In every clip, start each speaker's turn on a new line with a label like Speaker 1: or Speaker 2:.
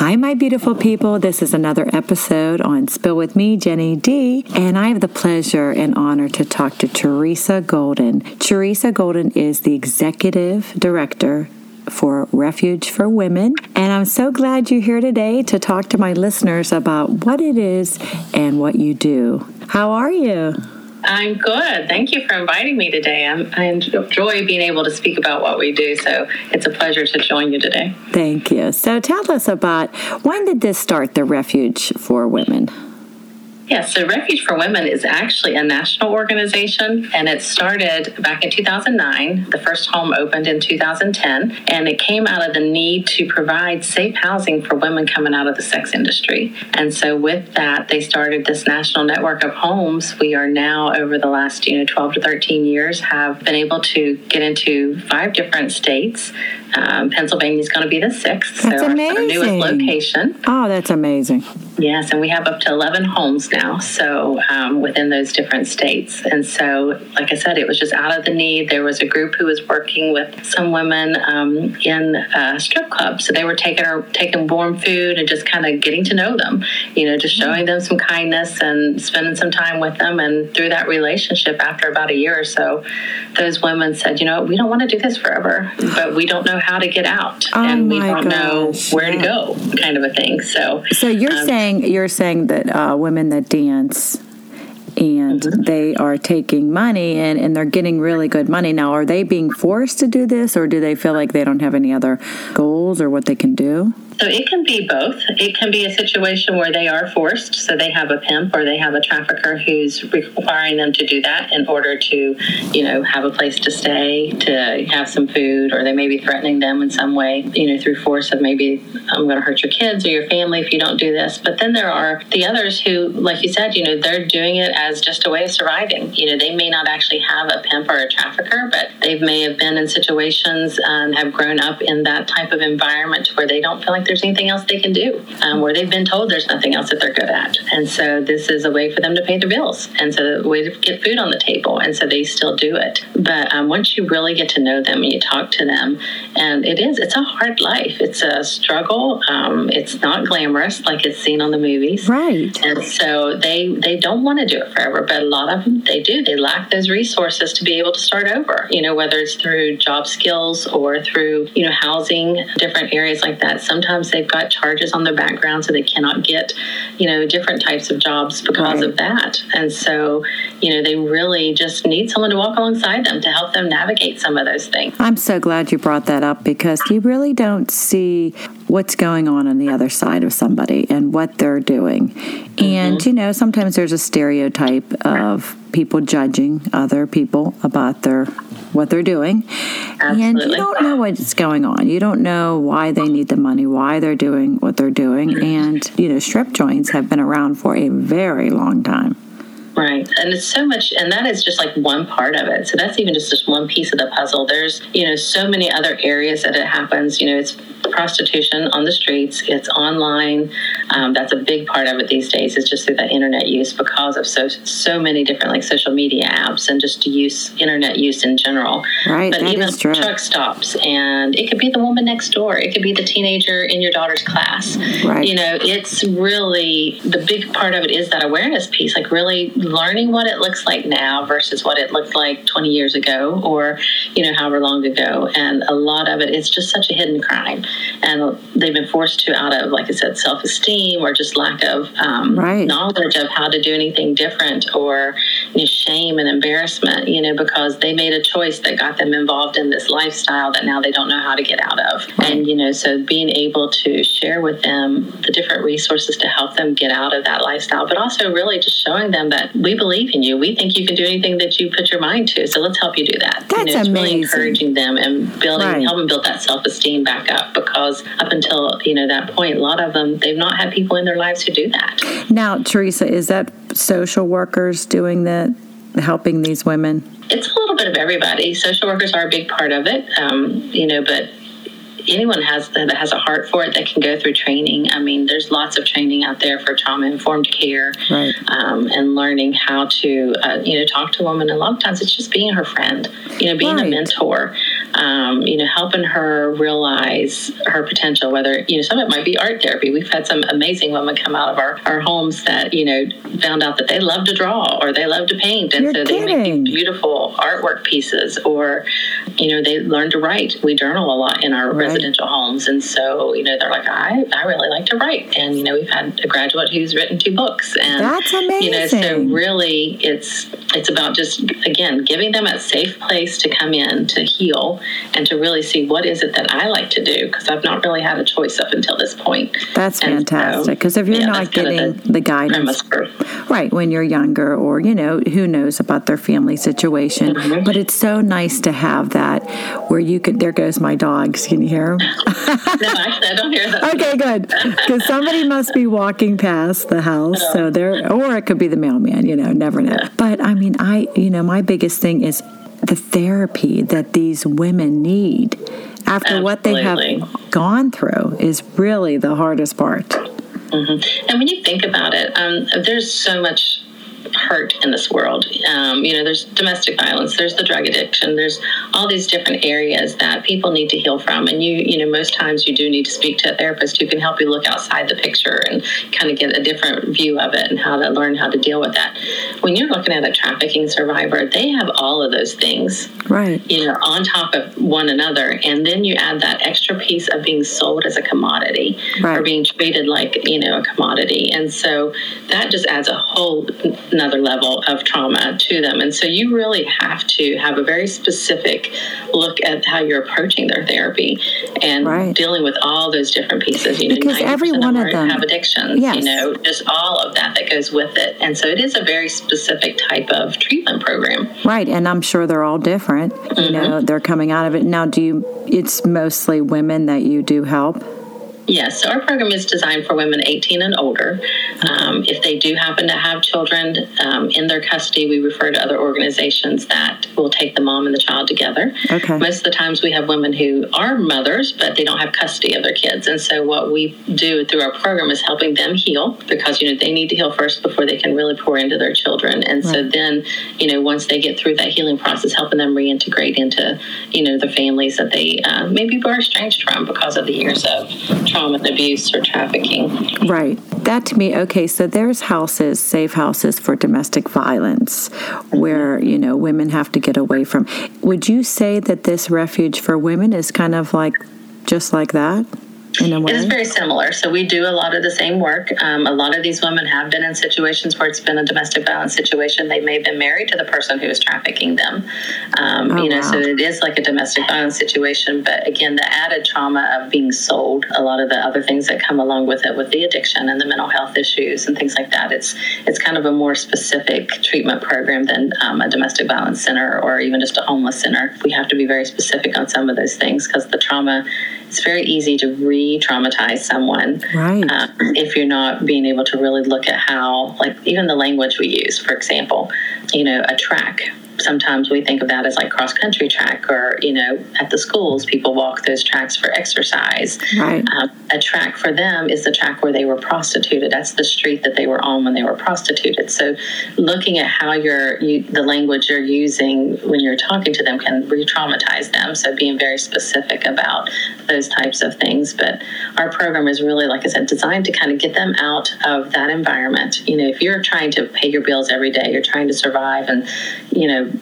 Speaker 1: Hi, my beautiful people. This is another episode on Spill with Me, Jenny D. And I have the pleasure and honor to talk to Theresa Golden. Theresa Golden is the executive director for Refuge for Women. And I'm so glad you're here today to talk to my listeners about what it is and what you do. How are you?
Speaker 2: I'm good. Thank you for inviting me today. I'm, I enjoy being able to speak about what we do, so it's a pleasure to join you today.
Speaker 1: Thank you. So tell us about when did this start, the Refuge for Women?
Speaker 2: Yes, so Refuge for Women is actually a national organization, and it started back in 2009. The first home opened in 2010, and it came out of the need to provide safe housing for women coming out of the sex industry. And so, with that, they started this national network of homes. We are now, over the last you know 12 to 13 years, have been able to get into five different states. Um, Pennsylvania is going to be the sixth,
Speaker 1: that's
Speaker 2: so
Speaker 1: amazing.
Speaker 2: our newest location.
Speaker 1: Oh, that's amazing.
Speaker 2: Yes, and we have up to 11 homes now, so um, within those different states. And so, like I said, it was just out of the need. There was a group who was working with some women um, in a strip club, so they were taking her, taking warm food and just kind of getting to know them, you know, just showing them some kindness and spending some time with them. And through that relationship, after about a year or so, those women said, you know, we don't want to do this forever, but we don't know how to get out,
Speaker 1: oh
Speaker 2: and we
Speaker 1: don't
Speaker 2: gosh, know where yeah. to go, kind of a thing. So,
Speaker 1: so you're um, saying you're saying that uh, women that dance and mm-hmm. they are taking money and, and they're getting really good money. Now, are they being forced to do this or do they feel like they don't have any other goals or what they can do?
Speaker 2: So it can be both. It can be a situation where they are forced, so they have a pimp or they have a trafficker who's requiring them to do that in order to, you know, have a place to stay, to have some food, or they may be threatening them in some way, you know, through force of maybe I'm going to hurt your kids or your family if you don't do this. But then there are the others who, like you said, you know, they're doing it as just a way of surviving. You know, they may not actually have a pimp or a trafficker, but they may have been in situations and have grown up in that type of environment where they don't feel like there's anything else they can do, um, where they've been told there's nothing else that they're good at. And so this is a way for them to pay their bills and so a way to get food on the table. And so they still do it. But um, once you really get to know them and you talk to them, and it is, it's a hard life. It's a struggle. Um, it's not glamorous like it's seen on the movies.
Speaker 1: Right.
Speaker 2: And so they, they don't want to do it forever, but a lot of them, they do. They lack those resources to be able to start over, you know, whether it's through job skills or through, you know, housing, different areas like that. Sometimes sometimes they've got charges on their background, so they cannot get, you know, different types of jobs because right. of that. And so, you know, they really just need someone to walk alongside them to help them navigate some of those things.
Speaker 1: I'm so glad you brought that up because you really don't see what's going on on the other side of somebody and what they're doing. Mm-hmm. And, you know, sometimes there's a stereotype of people judging other people about their what they're doing.
Speaker 2: Absolutely.
Speaker 1: And you don't know what's going on. You don't know why they need the money, why they're doing what they're doing. And, you know, strip joints have been around for a very long time.
Speaker 2: Right. And it's so much, and that is just like one part of it. So that's even just, just one piece of the puzzle. There's, you know, so many other areas that it happens. You know, it's prostitution on the streets, it's online. Um, that's a big part of it these days. It's just through that internet use because of so so many different like social media apps and just use internet use in general.
Speaker 1: Right.
Speaker 2: But even truck stops, and it could be the woman next door. It could be the teenager in your daughter's class.
Speaker 1: Right.
Speaker 2: You know, it's really the big part of it is that awareness piece, like really learning what it looks like now versus what it looked like 20 years ago or, you know, however long ago. And a lot of it is just such a hidden crime. And they've been forced to out of, like I said, self esteem or just lack of um, right. knowledge of how to do anything different or you know, shame and embarrassment, you know, because they made a choice that got them involved in this lifestyle that now they don't know how to get out of. Right. And, you know, so being able to share with them the different resources to help them get out of that lifestyle, but also really just showing them that we believe in you. We think you can do anything that you put your mind to. So let's help you do that.
Speaker 1: That's
Speaker 2: you know,
Speaker 1: it's amazing.
Speaker 2: really encouraging them and building, right. helping build that self esteem back up because up until, you know, that point, a lot of them, they've not had people in their lives who do that.
Speaker 1: Now, Theresa, is that social workers doing that, helping these women?
Speaker 2: It's a little bit of everybody. Social workers are a big part of it, um, you know, but anyone has that has a heart for it that can go through training. I mean, there's lots of training out there for trauma informed care right. um, and learning how to, uh, you know, talk to a woman. A lot of times it's just being her friend, you know, being right. a mentor, um, you know, helping her realize her potential, whether, you know, some of it might be art therapy. We've had some amazing women come out of our, our homes that, you know, found out that they love to draw or they love to paint. And
Speaker 1: You're
Speaker 2: so
Speaker 1: kidding.
Speaker 2: they make beautiful artwork pieces or, you know, they learn to write. We journal a lot in our right. residential homes. And so, you know, they're like, I, I really like to write. And, you know, we've had a graduate who's written two books. And,
Speaker 1: That's amazing.
Speaker 2: You know, so really it's, it's about just, again, giving them a safe place to come in to heal and to really see what is it that I like to do because I've not really had a choice up until this point.
Speaker 1: That's and fantastic because so, if you're yeah, not getting the, the, guidance, right, when you're younger or, you know, who knows about their family situation, mm-hmm. but it's so nice to have that where you could, there goes my dogs. Can you hear them?
Speaker 2: no, actually, I don't hear that.
Speaker 1: okay, good. Because somebody must be walking past the house. So there, or it could be the mailman, you know, never know. But I mean, I, you know, my biggest thing is the therapy that these women need after Absolutely. what they have gone through is really the hardest part.
Speaker 2: Mm-hmm. And when you think about it, um, there's so much hurt in this world. Um, you know, there's domestic violence, there's the drug addiction, there's all these different areas that people need to heal from. And you, you know, most times you do need to speak to a therapist who can help you look outside the picture and kind of get a different view of it and how to learn how to deal with that. When you're looking at a trafficking survivor, they have all of those things,
Speaker 1: right?
Speaker 2: You know, on top of one another, and then you add that extra piece of being sold as a commodity right. or being treated like you know a commodity, and so that just adds a whole another level of trauma to them. And so you really have to have a very specific look at how you're approaching their therapy and right. dealing with all those different pieces. You know,
Speaker 1: because every one of them
Speaker 2: have addictions. Yes. You know, just all of that that goes with it. And so it is a very specific type of treatment program.
Speaker 1: Right, and I'm sure they're all different. Mm-hmm. You know, they're coming out of it now. Do you? It's mostly women that you do help.
Speaker 2: Yes, so our program is designed for women 18 and older. Um, if they do happen to have children um, in their custody, we refer to other organizations that will take the mom and the child together.
Speaker 1: Okay.
Speaker 2: Most of the times we have women who are mothers, but they don't have custody of their kids. And so what we do through our program is helping them heal because, you know, they need to heal first before they can really pour into their children. And right. so then, you know, once they get through that healing process, helping them reintegrate into, you know, the families that they uh, maybe were estranged from because of the years of trauma and abuse or trafficking.
Speaker 1: Right. That to me, okay, so there's houses, safe houses for domestic violence where, you know, women have to get away from. Would you say that this refuge for women is kind of like just like that? In a way?
Speaker 2: It is very similar. So we do a lot of the same work. Um, a lot of these women have been in situations where it's been a domestic violence situation. They may have been married to the person who is trafficking them. Um, oh, you know, wow. so it is like a domestic violence situation. But again, the added trauma of being sold, a lot of the other things that come along with it, with the addiction and the mental health issues and things like that. It's it's kind of a more specific treatment program than um, a domestic violence center or even just a homeless center. We have to be very specific on some of those things because the trauma it's very easy to re-traumatize someone
Speaker 1: right. uh,
Speaker 2: if you're not being able to really look at how like even the language we use for example you know a track sometimes we think of that as like cross country track, or you know, at the schools, people walk those tracks for exercise.
Speaker 1: Right.
Speaker 2: Um, a track for them is the track where they were prostituted. That's the street that they were on when they were prostituted. So, looking at how you're you, the language you're using when you're talking to them can re-traumatize them. So, being very specific about those types of things. But our program is really, like I said, designed to kind of get them out of that environment. You know, if you're trying to pay your bills every day, you're trying to survive, and you know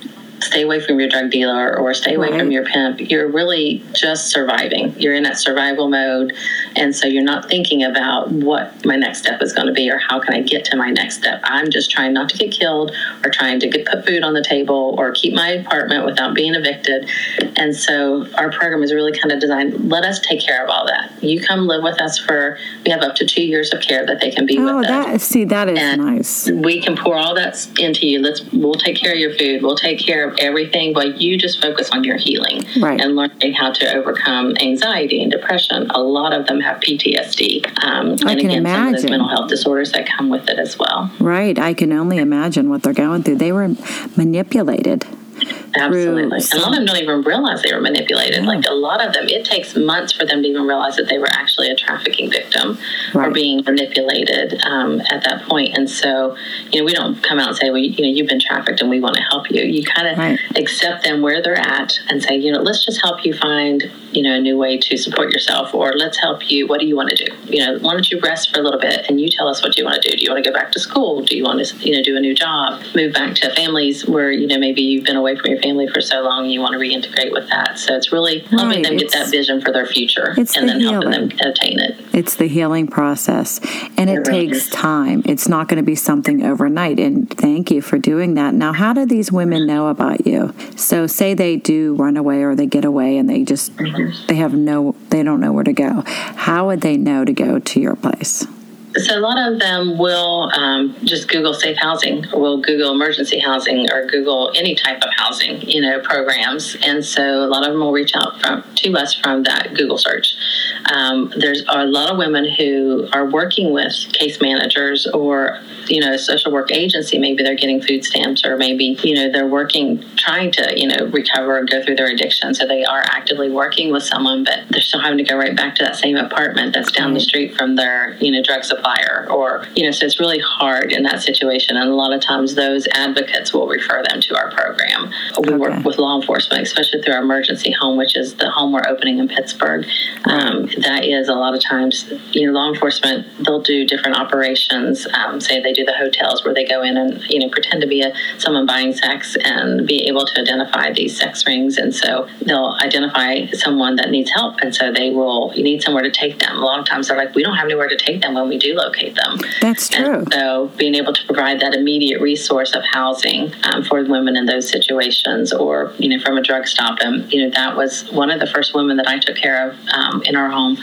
Speaker 2: stay away from your drug dealer or stay away right. from mm-hmm. your pimp, you're really just surviving. You're in that survival mode. And so you're not thinking about what my next step is going to be or how can I get to my next step. I'm just trying not to get killed or trying to get put food on the table or keep my apartment without being evicted. And so our program is really kind of designed, let us take care of all that. You come live with us for, we have up to two years of care that they can be
Speaker 1: oh,
Speaker 2: with
Speaker 1: that,
Speaker 2: us.
Speaker 1: See, that is
Speaker 2: and
Speaker 1: nice.
Speaker 2: We can pour all that into you. Let's, we'll take care of your food. We'll take care of everything, but you just focus on your healing
Speaker 1: right.
Speaker 2: and learning how to overcome anxiety and depression. A lot of them have PTSD. Um,
Speaker 1: I
Speaker 2: and
Speaker 1: can
Speaker 2: again,
Speaker 1: imagine.
Speaker 2: some of those mental health disorders that come with it as well.
Speaker 1: Right. I can only imagine what they're going through. They were manipulated.
Speaker 2: Absolutely. And a lot of them don't even realize they were manipulated. Yeah. Like a lot of them, it takes months for them to even realize that they were actually a trafficking victim right. or being manipulated um, at that point. And so, you know, we don't come out and say, well, you, know, you've been trafficked and we want to help you. You kind of right. accept them where they're at and say, you know, let's just help you find, you know, a new way to support yourself or let's help you. What do you want to do? You know, why don't you rest for a little bit and you tell us what you want to do? Do you want to go back to school? Do you want to, you know, do a new job? Move back to families where, you know, maybe you've been away from your family for so long you want to reintegrate with that. So it's really helping right. them get that vision for their future and the then healing. helping them attain it.
Speaker 1: It's the healing process and it, it really takes is. time. It's not going to be something overnight. And thank you for doing that. Now, how do these women know about you? So say they do run away or they get away and they just, mm-hmm. they have no, they don't know where to go. How would they know to go to your place?
Speaker 2: So a lot of them will um, just Google safe housing, or will Google emergency housing, or Google any type of housing, you know, programs. And so a lot of them will reach out from, to us from that Google search. Um, there's a lot of women who are working with case managers or you know a social work agency. Maybe they're getting food stamps, or maybe you know they're working trying to you know recover and go through their addiction. So they are actively working with someone, but they're still having to go right back to that same apartment that's down the street from their you know drug supplier or you know so it's really hard in that situation and a lot of times those advocates will refer them to our program we okay. work with law enforcement especially through our emergency home which is the home we're opening in pittsburgh um, that is a lot of times you know law enforcement they'll do different operations um, say they do the hotels where they go in and you know pretend to be a, someone buying sex and be able to identify these sex rings and so they'll identify someone that needs help and so they will you need somewhere to take them a lot of times they're like we don't have anywhere to take them when we do locate them.
Speaker 1: That's true.
Speaker 2: And so being able to provide that immediate resource of housing um, for women in those situations, or you know, from a drug stop, and you know, that was one of the first women that I took care of um, in our home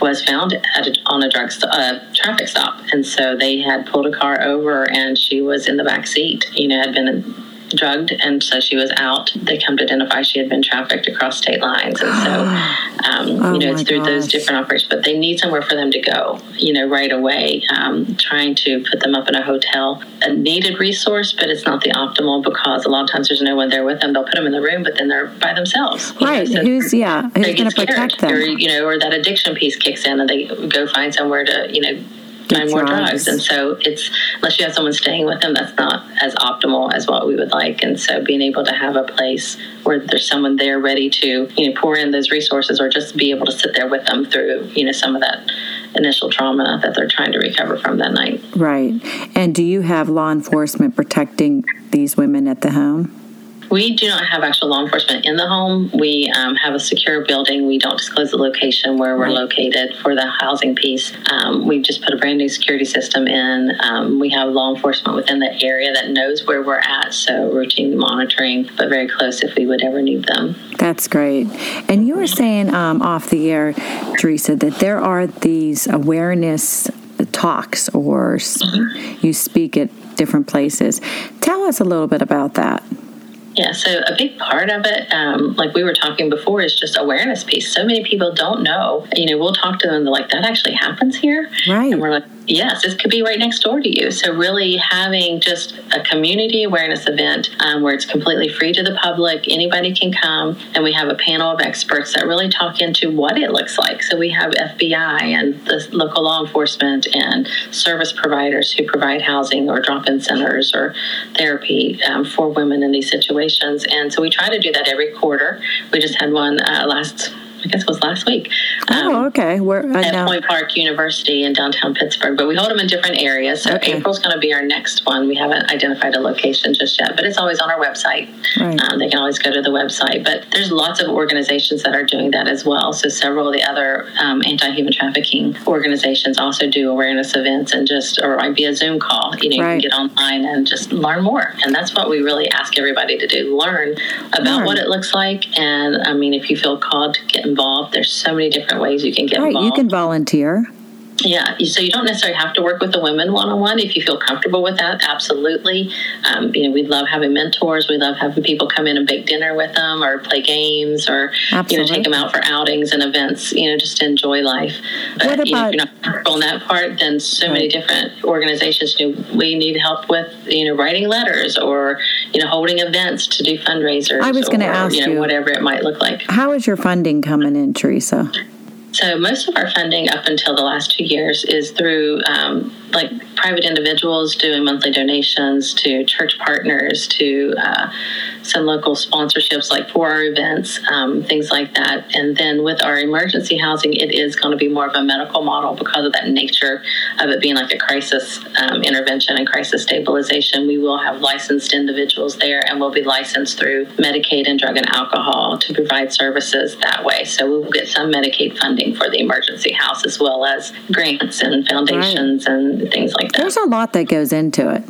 Speaker 2: was found a, on a drug st- uh, traffic stop, and so they had pulled a car over, and she was in the back seat. You know, had been drugged, and so she was out. They come to identify she had been trafficked across state lines, and so um, oh you know it's through gosh. those different operations. But they need somewhere for them to go, you know, right away. Um, trying to put them up in a hotel, a needed resource, but it's not the optimal because a lot of times there's no one there with them. They'll put them in the room, but then they're by themselves.
Speaker 1: Right?
Speaker 2: Know,
Speaker 1: so who's yeah? Who's going to protect them?
Speaker 2: Or you know, or that addiction piece kicks in, and they go find somewhere to you know more drugs. drugs. And so it's unless you have someone staying with them, that's not as optimal as what we would like. And so being able to have a place where there's someone there ready to you know pour in those resources or just be able to sit there with them through you know some of that initial trauma that they're trying to recover from that night.
Speaker 1: Right. And do you have law enforcement protecting these women at the home?
Speaker 2: We do not have actual law enforcement in the home. We um, have a secure building. We don't disclose the location where we're located for the housing piece. Um, we just put a brand new security system in. Um, we have law enforcement within the area that knows where we're at, so routine monitoring, but very close if we would ever need them.
Speaker 1: That's great. And you were saying um, off the air, Theresa, that there are these awareness talks or mm-hmm. you speak at different places. Tell us a little bit about that.
Speaker 2: Yeah, so a big part of it, um, like we were talking before, is just awareness piece. So many people don't know. You know, we'll talk to them, they're like, that actually happens here.
Speaker 1: Right.
Speaker 2: And we're like, Yes, this could be right next door to you. So, really having just a community awareness event um, where it's completely free to the public, anybody can come, and we have a panel of experts that really talk into what it looks like. So, we have FBI and the local law enforcement and service providers who provide housing or drop in centers or therapy um, for women in these situations. And so, we try to do that every quarter. We just had one uh, last I guess it was last week.
Speaker 1: Um, oh, okay. Where
Speaker 2: uh, at Point Park University in downtown Pittsburgh, but we hold them in different areas. So okay. April's going to be our next one. We haven't identified a location just yet, but it's always on our website. Right. Um, they can always go to the website. But there's lots of organizations that are doing that as well. So several of the other um, anti-human trafficking organizations also do awareness events and just or might be a Zoom call. You know, right. you can get online and just learn more. And that's what we really ask everybody to do: learn about learn. what it looks like. And I mean, if you feel called to get involved. There's so many different ways you can get
Speaker 1: right,
Speaker 2: involved.
Speaker 1: You can volunteer.
Speaker 2: Yeah, so you don't necessarily have to work with the women one on one if you feel comfortable with that. Absolutely, um, you know we love having mentors. We love having people come in and bake dinner with them, or play games, or Absolutely. you know take them out for outings and events. You know, just to enjoy life. But what about, you know, if you're not comfortable in that part, then so right. many different organizations. You know, we need help with you know writing letters or you know holding events to do fundraisers.
Speaker 1: I was going to ask
Speaker 2: you, know, whatever it might look like.
Speaker 1: How is your funding coming in, Theresa?
Speaker 2: So most of our funding up until the last two years is through um, like private individuals doing monthly donations to church partners to uh, some local sponsorships like for our events, um, things like that. And then with our emergency housing, it is going to be more of a medical model because of that nature of it being like a crisis um, intervention and crisis stabilization. We will have licensed individuals there and we'll be licensed through Medicaid and drug and alcohol to provide services that way. So we'll get some Medicaid funding for the emergency house as well as grants and foundations right. and things like that.
Speaker 1: There's a lot that goes into it.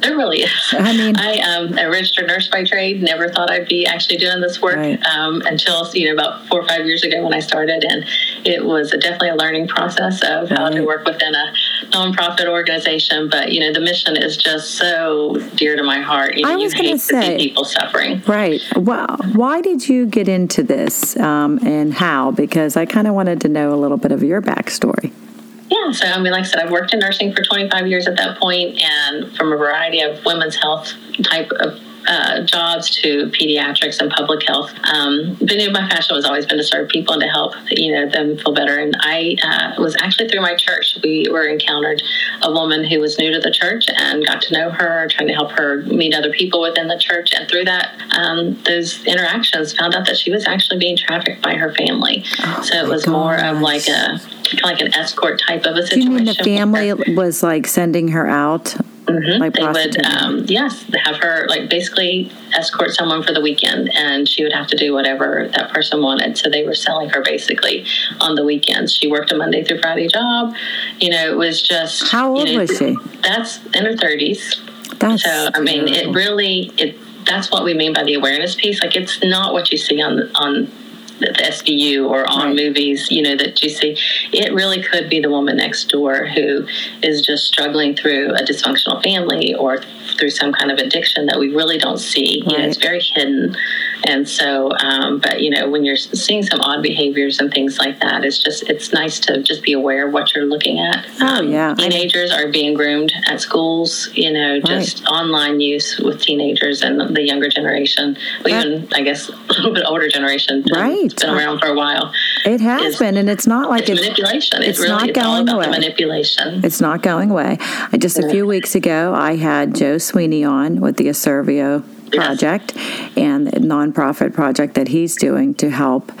Speaker 2: There really is. I mean, I am um, a registered nurse by trade. Never thought I'd be actually doing this work right. um, until you know about four or five years ago when I started, and it was a, definitely a learning process of right. how to work within a nonprofit organization. But you know, the mission is just so dear to my heart. You know,
Speaker 1: I was going to say
Speaker 2: people suffering.
Speaker 1: Right. Well, why did you get into this, um, and how? Because I kind of wanted to know a little bit of your backstory.
Speaker 2: Yeah, so I mean, like I said, I've worked in nursing for 25 years at that point, and from a variety of women's health type of uh, jobs to pediatrics and public health. Um, but you know, my passion has always been to serve people and to help you know them feel better. And I uh, was actually through my church. We were encountered a woman who was new to the church and got to know her, trying to help her meet other people within the church. And through that, um, those interactions, found out that she was actually being trafficked by her family. Oh so it was more of like a kind of like an escort type of a situation.
Speaker 1: Do you mean the family was like sending her out?
Speaker 2: Mm-hmm. Like they would, um, yes, have her like basically escort someone for the weekend, and she would have to do whatever that person wanted. So they were selling her basically on the weekends. She worked a Monday through Friday job. You know, it was just
Speaker 1: how old
Speaker 2: you know,
Speaker 1: was she?
Speaker 2: That's in her thirties. That's so. I mean, it really it. That's what we mean by the awareness piece. Like, it's not what you see on on the SVU or on right. movies, you know, that you see. It really could be the woman next door who is just struggling through a dysfunctional family or through some kind of addiction that we really don't see. Right. You know, it's very hidden. And so, um, but you know, when you're seeing some odd behaviors and things like that, it's just it's nice to just be aware of what you're looking at.
Speaker 1: Oh um, yeah,
Speaker 2: teenagers are being groomed at schools. You know, just right. online use with teenagers and the younger generation, well, even I guess a little bit older generation.
Speaker 1: Right,
Speaker 2: it's been around for a while.
Speaker 1: It has is, been, and it's not like
Speaker 2: it's, it's manipulation.
Speaker 1: It's,
Speaker 2: it's really,
Speaker 1: not going away.
Speaker 2: manipulation.
Speaker 1: It's not going away. Just a few weeks ago, I had Joe Sweeney on with the Aservio project and the nonprofit project that he's doing to help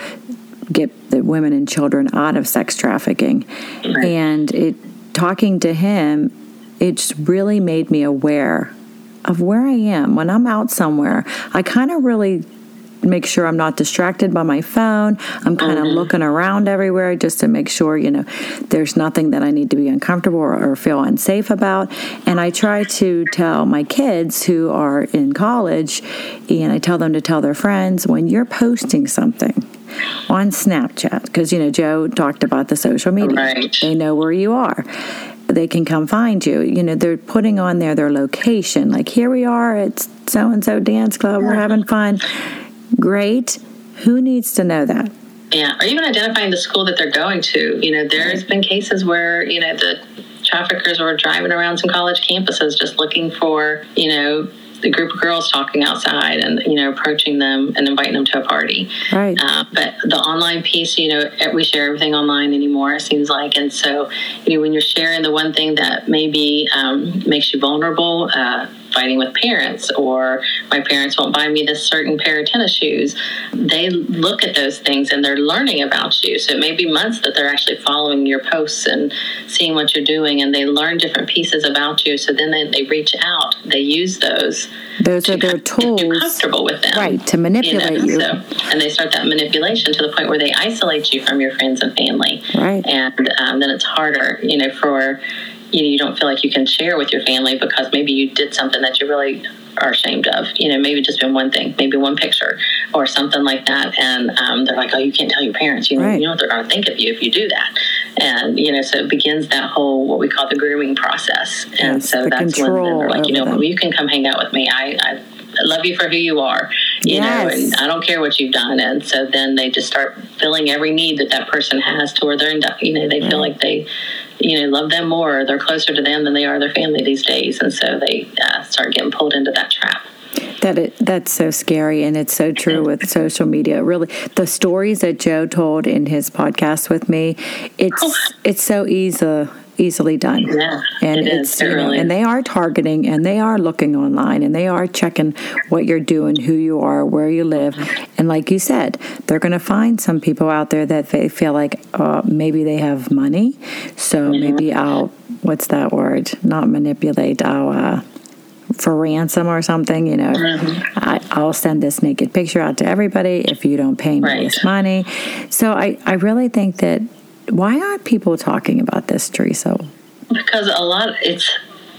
Speaker 1: get the women and children out of sex trafficking. Right. And it talking to him, it's really made me aware of where I am when I'm out somewhere. I kind of really make sure I'm not distracted by my phone. I'm kind of mm-hmm. looking around everywhere just to make sure, you know, there's nothing that I need to be uncomfortable or, or feel unsafe about. And I try to tell my kids who are in college, and I tell them to tell their friends when you're posting something on Snapchat, because, you know, Joe talked about the social media,
Speaker 2: right.
Speaker 1: they know where you are they can come find you. You know, they're putting on there their location. Like, here we are at so and so dance club. We're having fun. Great. Who needs to know that?
Speaker 2: Yeah, or even identifying the school that they're going to. You know, there's been cases where, you know, the traffickers were driving around some college campuses just looking for, you know, the group of girls talking outside and you know approaching them and inviting them to a party.
Speaker 1: Right.
Speaker 2: Uh, but the online piece, you know, we share everything online anymore. It seems like, and so you know when you're sharing the one thing that maybe um, makes you vulnerable. Uh, fighting with parents or my parents won't buy me this certain pair of tennis shoes. They look at those things and they're learning about you. So it may be months that they're actually following your posts and seeing what you're doing and they learn different pieces about you. So then they, they reach out. They use those
Speaker 1: those are their tools.
Speaker 2: comfortable with them
Speaker 1: right to manipulate you, know? you.
Speaker 2: So, and they start that manipulation to the point where they isolate you from your friends and family.
Speaker 1: Right.
Speaker 2: And um, then it's harder you know for you know you don't feel like you can share with your family because maybe you did something that you really are ashamed of. You know, maybe just been one thing, maybe one picture or something like that, and um, they're like, "Oh, you can't tell your parents." You know, right. you know what they're going to think of you if you do that, and you know, so it begins that whole what we call the grooming process, and
Speaker 1: yes,
Speaker 2: so that's when they're like, you know,
Speaker 1: them.
Speaker 2: you can come hang out with me. I, I love you for who you are, you
Speaker 1: yes.
Speaker 2: know, and I don't care what you've done. And so then they just start filling every need that that person has to where they're, you know, they feel like they you know love them more they're closer to them than they are their family these days and so they uh, start getting pulled into that trap
Speaker 1: that it, that's so scary and it's so true with social media really the stories that joe told in his podcast with me it's oh. it's so easy easily done.
Speaker 2: Yeah,
Speaker 1: and
Speaker 2: it
Speaker 1: it's. You know, and they are targeting and they are looking online and they are checking what you're doing, who you are, where you live, and like you said, they're going to find some people out there that they feel like uh, maybe they have money, so mm-hmm. maybe I'll what's that word? Not manipulate. I'll. Uh, for ransom or something, you know, mm-hmm. I, will send this naked picture out to everybody if you don't pay me
Speaker 2: right.
Speaker 1: this money. So I, I really think that why aren't people talking about this, Theresa?
Speaker 2: Because a lot, it's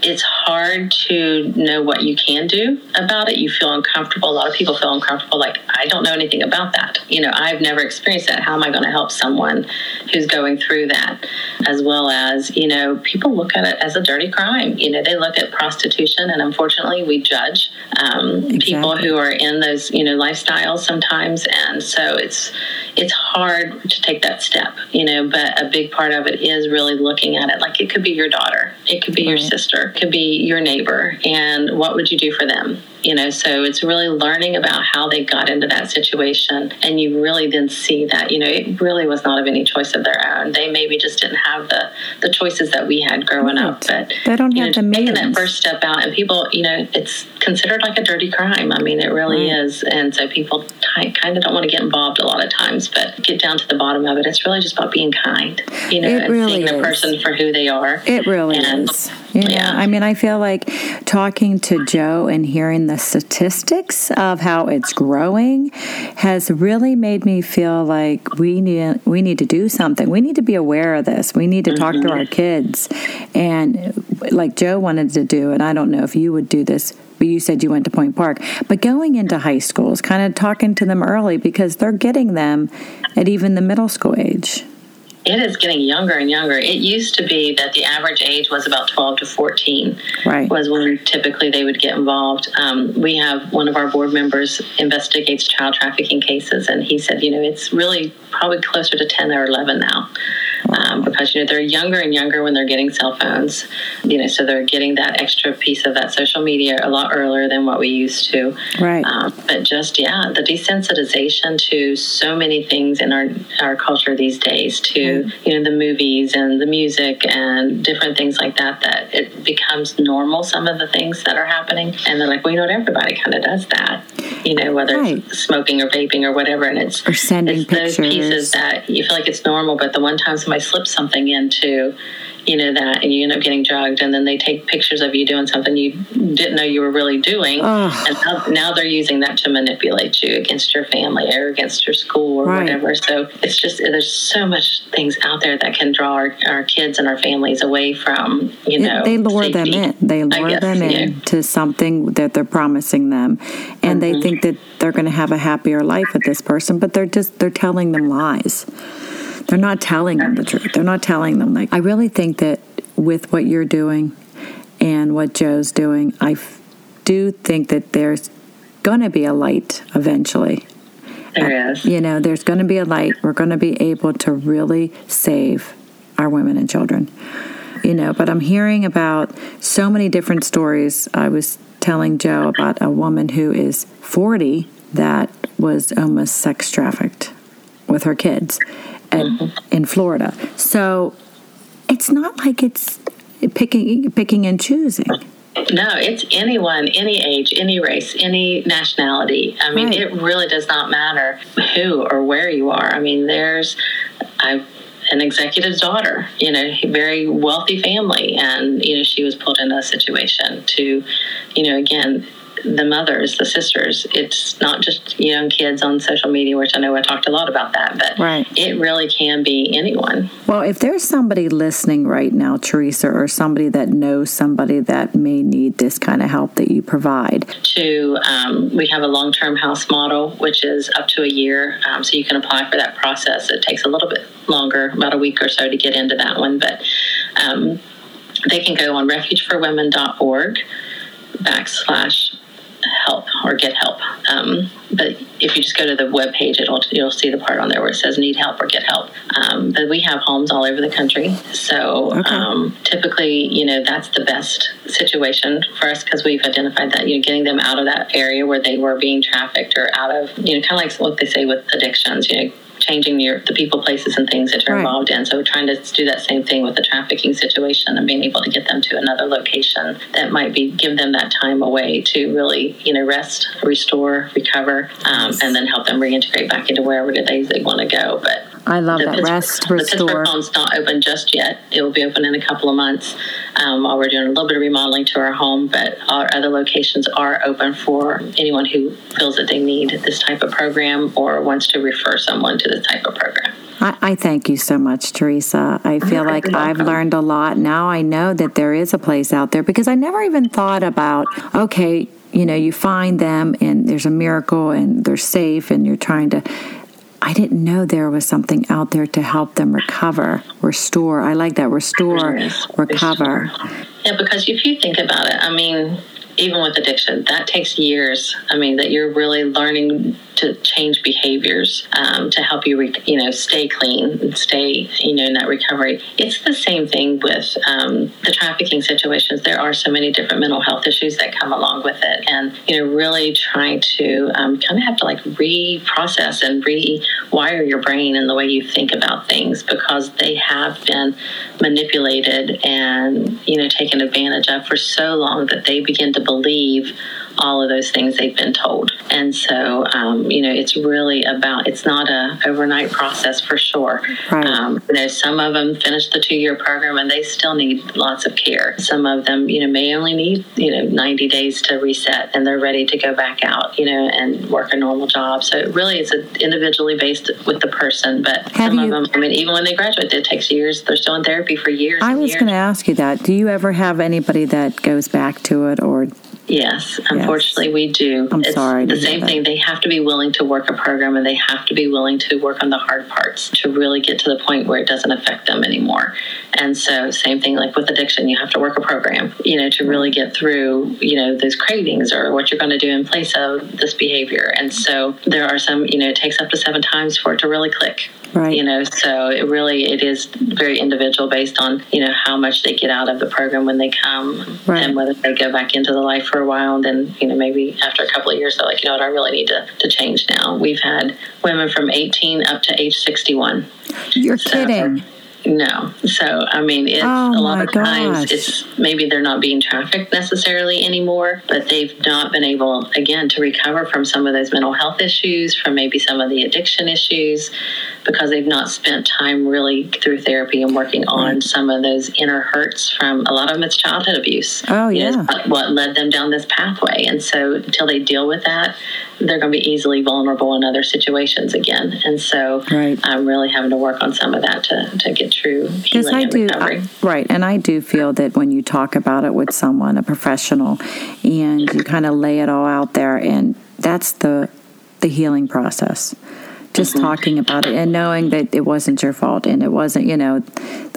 Speaker 2: it's hard to know what you can do about it. You feel uncomfortable. A lot of people feel uncomfortable, like, I don't know anything about that. You know, I've never experienced that. How am I going to help someone who's going through that? As well as, you know, people look at it as a dirty crime. You know, they look at prostitution, and unfortunately, we judge um, exactly. people who are in those, you know, lifestyles sometimes. And so it's, it's hard to take that step, you know, but a big part of it is really looking at it like it could be your daughter, it could be right. your sister, it could be your neighbor, and what would you do for them? You know so it's really learning about how they got into that situation. And you really then see that you know it really was not of any choice of their own. They maybe just didn't have the the choices that we had growing right. up but
Speaker 1: they don't have
Speaker 2: know,
Speaker 1: the
Speaker 2: making that first step out and people you know it's considered like a dirty crime. I mean it really right. is. And so people t- kind of don't want to get involved a lot of times but get down to the bottom of it. It's really just about being kind you know
Speaker 1: it
Speaker 2: and
Speaker 1: really
Speaker 2: seeing
Speaker 1: is.
Speaker 2: the person for who they are.
Speaker 1: It really and, is you know, yeah. I mean, I feel like talking to Joe and hearing the statistics of how it's growing has really made me feel like we need we need to do something. We need to be aware of this. We need to talk mm-hmm. to our kids, and like Joe wanted to do, and I don't know if you would do this. But you said you went to Point Park, but going into high schools, kind of talking to them early because they're getting them at even the middle school age
Speaker 2: it is getting younger and younger. It used to be that the average age was about 12 to 14,
Speaker 1: right.
Speaker 2: was when typically they would get involved. Um, we have one of our board members investigates child trafficking cases, and he said, you know, it's really probably closer to 10 or 11 now um, because you know they're younger and younger when they're getting cell phones. You know, so they're getting that extra piece of that social media a lot earlier than what we used to.
Speaker 1: Right.
Speaker 2: Um, but just yeah, the desensitization to so many things in our our culture these days, to you know the movies and the music and different things like that, that it becomes normal. Some of the things that are happening, and they're like, well, you know, what, everybody kind of does that. You know, whether right. it's smoking or vaping or whatever, and it's
Speaker 1: or sending
Speaker 2: it's
Speaker 1: pictures.
Speaker 2: those pieces that you feel like it's normal, but the one time somebody slips something into you know that and you end up getting drugged and then they take pictures of you doing something you didn't know you were really doing
Speaker 1: oh.
Speaker 2: and now, now, they're using that to manipulate you against your family or against your school or
Speaker 1: right.
Speaker 2: whatever so it's just there's so much things out there that can draw our, our kids and our families away from you know
Speaker 1: they lure
Speaker 2: safety,
Speaker 1: them in they lure
Speaker 2: guess,
Speaker 1: them in
Speaker 2: yeah.
Speaker 1: to something that they're promising them and mm-hmm. they think that they're going to have a happier life with this person but they're just they're telling them lies they're not telling them the truth. They're not telling them. Like I really think that with what you're doing and what Joe's doing, I f- do think that there's going to be a light eventually.
Speaker 2: There uh, is.
Speaker 1: You know, there's going to be a light. We're going to be able to really save our women and children. you know, but I'm hearing about so many different stories. I was telling Joe about a woman who is 40 that was almost sex trafficked with her kids and, in Florida. So it's not like it's picking picking and choosing.
Speaker 2: No, it's anyone, any age, any race, any nationality. I mean, right. it really does not matter who or where you are. I mean, there's I an executive's daughter, you know, very wealthy family, and you know, she was put in a situation to, you know, again, the mothers, the sisters. It's not just young kids on social media, which I know I talked a lot about that, but right. it really can be anyone.
Speaker 1: Well, if there's somebody listening right now, Theresa, or somebody that knows somebody that may need this kind of help that you provide,
Speaker 2: to um, we have a long-term house model, which is up to a year, um, so you can apply for that process. It takes a little bit longer, about a week or so, to get into that one, but. Um, they can go on refugeforwomen.org backslash help or get help. Um, but if you just go to the web page, it'll you'll see the part on there where it says need help or get help. Um, but we have homes all over the country, so okay. um, typically, you know, that's the best situation for us because we've identified that you know getting them out of that area where they were being trafficked or out of you know kind of like what they say with addictions, you know changing your the people, places, and things that you're right. involved in. So trying to do that same thing with the trafficking situation and being able to get them to another location that might be give them that time away to really you know rest, restore, recover, um, and then help them reintegrate back into wherever it is they want to go. But
Speaker 1: I love that rest, restore. The
Speaker 2: Pittsburgh home's not open just yet. It will be open in a couple of months um, while we're doing a little bit of remodeling to our home. But our other locations are open for anyone who feels that they need this type of program or wants to refer someone to this type of program.
Speaker 1: I, I thank you so much, Theresa. I feel like I've learned a lot. Now I know that there is a place out there because I never even thought about, okay, you know, you find them and there's a miracle and they're safe and you're trying to I didn't know there was something out there to help them recover, restore. I like that restore, recover.
Speaker 2: Yeah, because if you think about it, I mean, even with addiction, that takes years. I mean, that you're really learning to change behaviors um, to help you, re- you know, stay clean and stay, you know, in that recovery. It's the same thing with um, the trafficking situations. There are so many different mental health issues that come along with it, and you know, really trying to um, kind of have to like reprocess and rewire your brain and the way you think about things because they have been manipulated and you know taken advantage of for so long that they begin to believe all of those things they've been told. And so, um, you know, it's really about, it's not a overnight process for sure. Right. Um, you know, some of them finish the two year program and they still need lots of care. Some of them, you know, may only need, you know, 90 days to reset and they're ready to go back out, you know, and work a normal job. So it really is individually based with the person. But Have some you, of them, I mean, even when they graduate, it takes years. They're still in therapy for years.
Speaker 1: I was going to ask you that. Do you ever have anybody that goes back to it or
Speaker 2: Yes, unfortunately, yes. we do.
Speaker 1: I'm it's sorry.
Speaker 2: The same thing. They have to be willing to work a program and they have to be willing to work on the hard parts to really get to the point where it doesn't affect them anymore. And so, same thing like with addiction, you have to work a program, you know, to really get through, you know, those cravings or what you're going to do in place of this behavior. And so, there are some, you know, it takes up to seven times for it to really click. Right. You know, so it really it is very individual based on you know how much they get out of the program when they come, right. and whether they go back into the life for a while, and then you know maybe after a couple of years they're like, you know what, I really need to, to change now. We've had women from 18 up to age 61.
Speaker 1: You're so, kidding.
Speaker 2: No. So, I mean, it's oh a lot of gosh. times it's maybe they're not being trafficked necessarily anymore, but they've not been able, again, to recover from some of those mental health issues, from maybe some of the addiction issues, because they've not spent time really through therapy and working on right. some of those inner hurts from a lot of them it's childhood abuse.
Speaker 1: Oh, yeah.
Speaker 2: what led them down this pathway. And so, until they deal with that, they're going to be easily vulnerable in other situations again. And so right. I'm really having to work on some of that to, to get true healing I do.
Speaker 1: I, right. And I do feel that when you talk about it with someone, a professional, and you kind of lay it all out there, and that's the the healing process. Just mm-hmm. talking about it and knowing that it wasn't your fault and it wasn't, you know,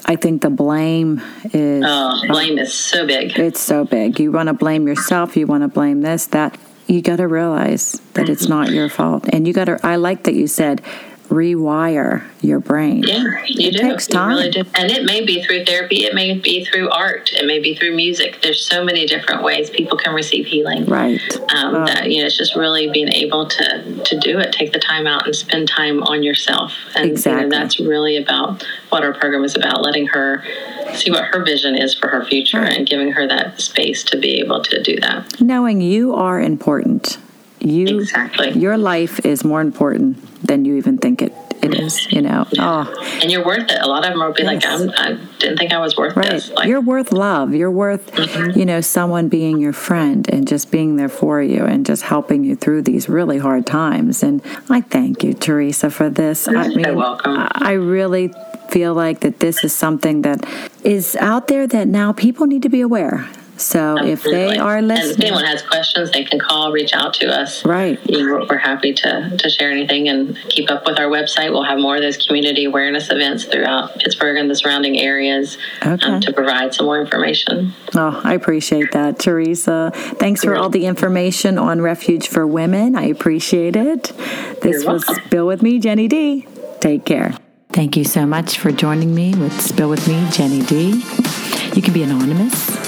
Speaker 1: I think the blame is.
Speaker 2: Oh, blame is so big.
Speaker 1: It's so big. You want to blame yourself, you want to blame this, that you got to realize that it's not your fault. And you got to, I like that you said, rewire your brain.
Speaker 2: Yeah, you
Speaker 1: it
Speaker 2: do.
Speaker 1: takes time.
Speaker 2: You really do. And it may be through therapy, it may be through art, it may be through music. There's so many different ways people can receive healing.
Speaker 1: Right.
Speaker 2: Um,
Speaker 1: Oh.
Speaker 2: That you know, it's just really being able to to do it, take the time out and spend time on yourself. And
Speaker 1: Exactly.
Speaker 2: you know, that's really about what our program is about, letting her see what her vision is for her future
Speaker 1: Right.
Speaker 2: and giving her that space to be able to do that.
Speaker 1: Knowing you are important. You
Speaker 2: Exactly.
Speaker 1: your life is more important than you even think it, it is, you know. Oh,
Speaker 2: And you're worth it. A lot of them will be like, I'm, I didn't think I was worth
Speaker 1: Right.
Speaker 2: this. Like,
Speaker 1: You're worth love. You're worth,
Speaker 2: Mm-hmm.
Speaker 1: you know, someone being your friend and just being there for you and just helping you through these really hard times. And I thank you, Theresa, for this.
Speaker 2: You're so welcome.
Speaker 1: I I really feel like that this is something that is out there that now people need to be aware. So if they
Speaker 2: Absolutely.
Speaker 1: are
Speaker 2: And if anyone has questions, they can call, reach out to us.
Speaker 1: Right.
Speaker 2: You know, We're happy to, to share anything and keep up with our website. We'll have more of those community awareness events throughout Pittsburgh and the surrounding areas
Speaker 1: Okay.
Speaker 2: um, to provide some more information.
Speaker 1: Oh, I appreciate that, Theresa. Thanks for all the information on Refuge for Women. I appreciate it. This
Speaker 2: You're
Speaker 1: was
Speaker 2: welcome.
Speaker 1: Spill with me, Jenny D. Take care. Thank you so much for joining me with Spill with me, Jenny D. You can be anonymous,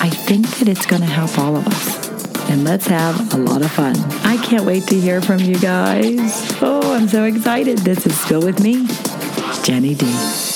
Speaker 1: I think that it's going to help all of us. And let's have a lot of fun. I can't wait to hear from you guys. Oh, I'm so excited. This is Spill With Me, Jenny D.